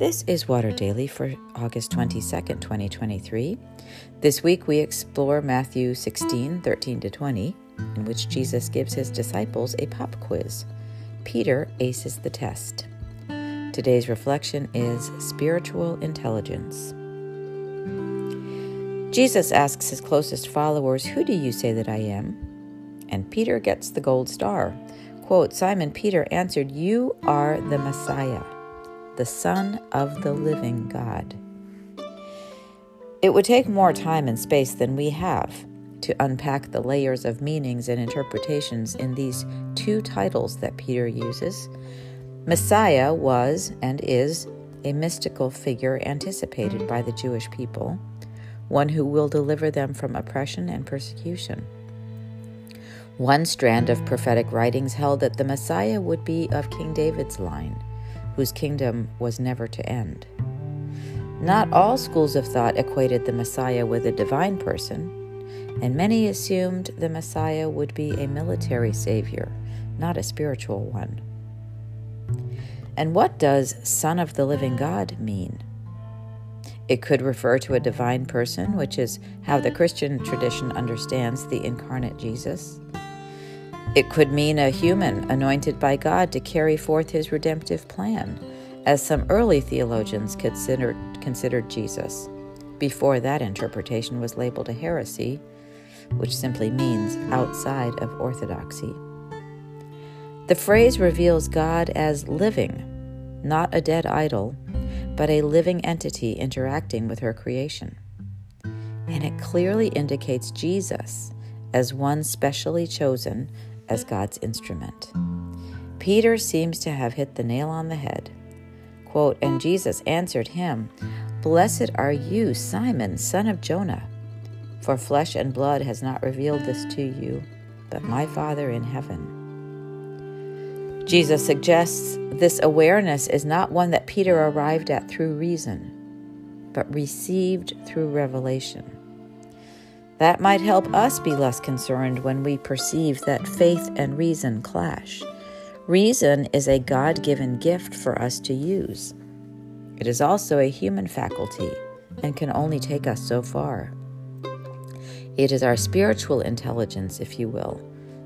This is Water Daily for August 22nd, 2023. This week we explore Matthew 16, 13 to 20, in which Jesus gives his disciples a pop quiz. Peter aces the test. Today's reflection is spiritual intelligence. Jesus asks his closest followers, Who do you say that I am? And Peter gets the gold star. Quote Simon Peter answered, You are the Messiah, the Son of the living God. It would take more time and space than we have to unpack the layers of meanings and interpretations in these two titles that Peter uses. Messiah was and is a mystical figure anticipated by the Jewish people one who will deliver them from oppression and persecution. One strand of prophetic writings held that the Messiah would be of King David's line, whose kingdom was never to end. Not all schools of thought equated the Messiah with a divine person, and many assumed the Messiah would be a military savior, not a spiritual one. And what does Son of the Living God mean? It could refer to a divine person, which is how the Christian tradition understands the incarnate Jesus. It could mean a human anointed by God to carry forth his redemptive plan, as some early theologians considered, considered Jesus, before that interpretation was labeled a heresy, which simply means outside of orthodoxy. The phrase reveals God as living, not a dead idol, but a living entity interacting with her creation. And it clearly indicates Jesus as one specially chosen as God's instrument. Peter seems to have hit the nail on the head. Quote, and Jesus answered him, Blessed are you, Simon, son of Jonah, for flesh and blood has not revealed this to you, but my Father in heaven. Jesus suggests this awareness is not one that Peter arrived at through reason, but received through revelation. That might help us be less concerned when we perceive that faith and reason clash. Reason is a God given gift for us to use. It is also a human faculty and can only take us so far. It is our spiritual intelligence, if you will,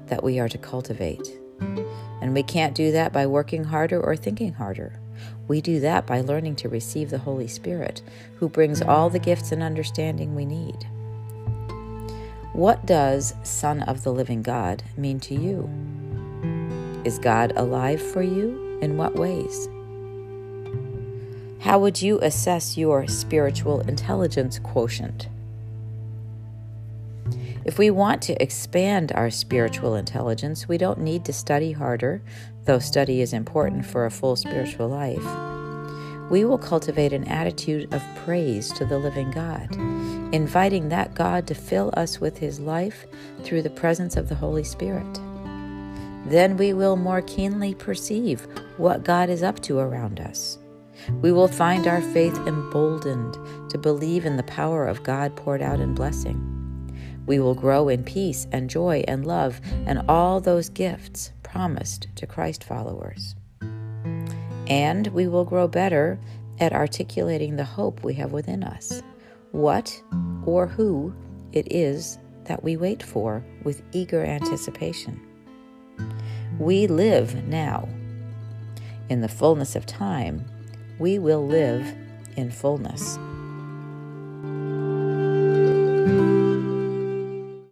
that we are to cultivate. And we can't do that by working harder or thinking harder. We do that by learning to receive the Holy Spirit, who brings all the gifts and understanding we need. What does Son of the Living God mean to you? Is God alive for you? In what ways? How would you assess your spiritual intelligence quotient? If we want to expand our spiritual intelligence, we don't need to study harder, though study is important for a full spiritual life. We will cultivate an attitude of praise to the living God, inviting that God to fill us with his life through the presence of the Holy Spirit. Then we will more keenly perceive what God is up to around us. We will find our faith emboldened to believe in the power of God poured out in blessing. We will grow in peace and joy and love and all those gifts promised to Christ followers. And we will grow better at articulating the hope we have within us, what or who it is that we wait for with eager anticipation. We live now. In the fullness of time, we will live in fullness.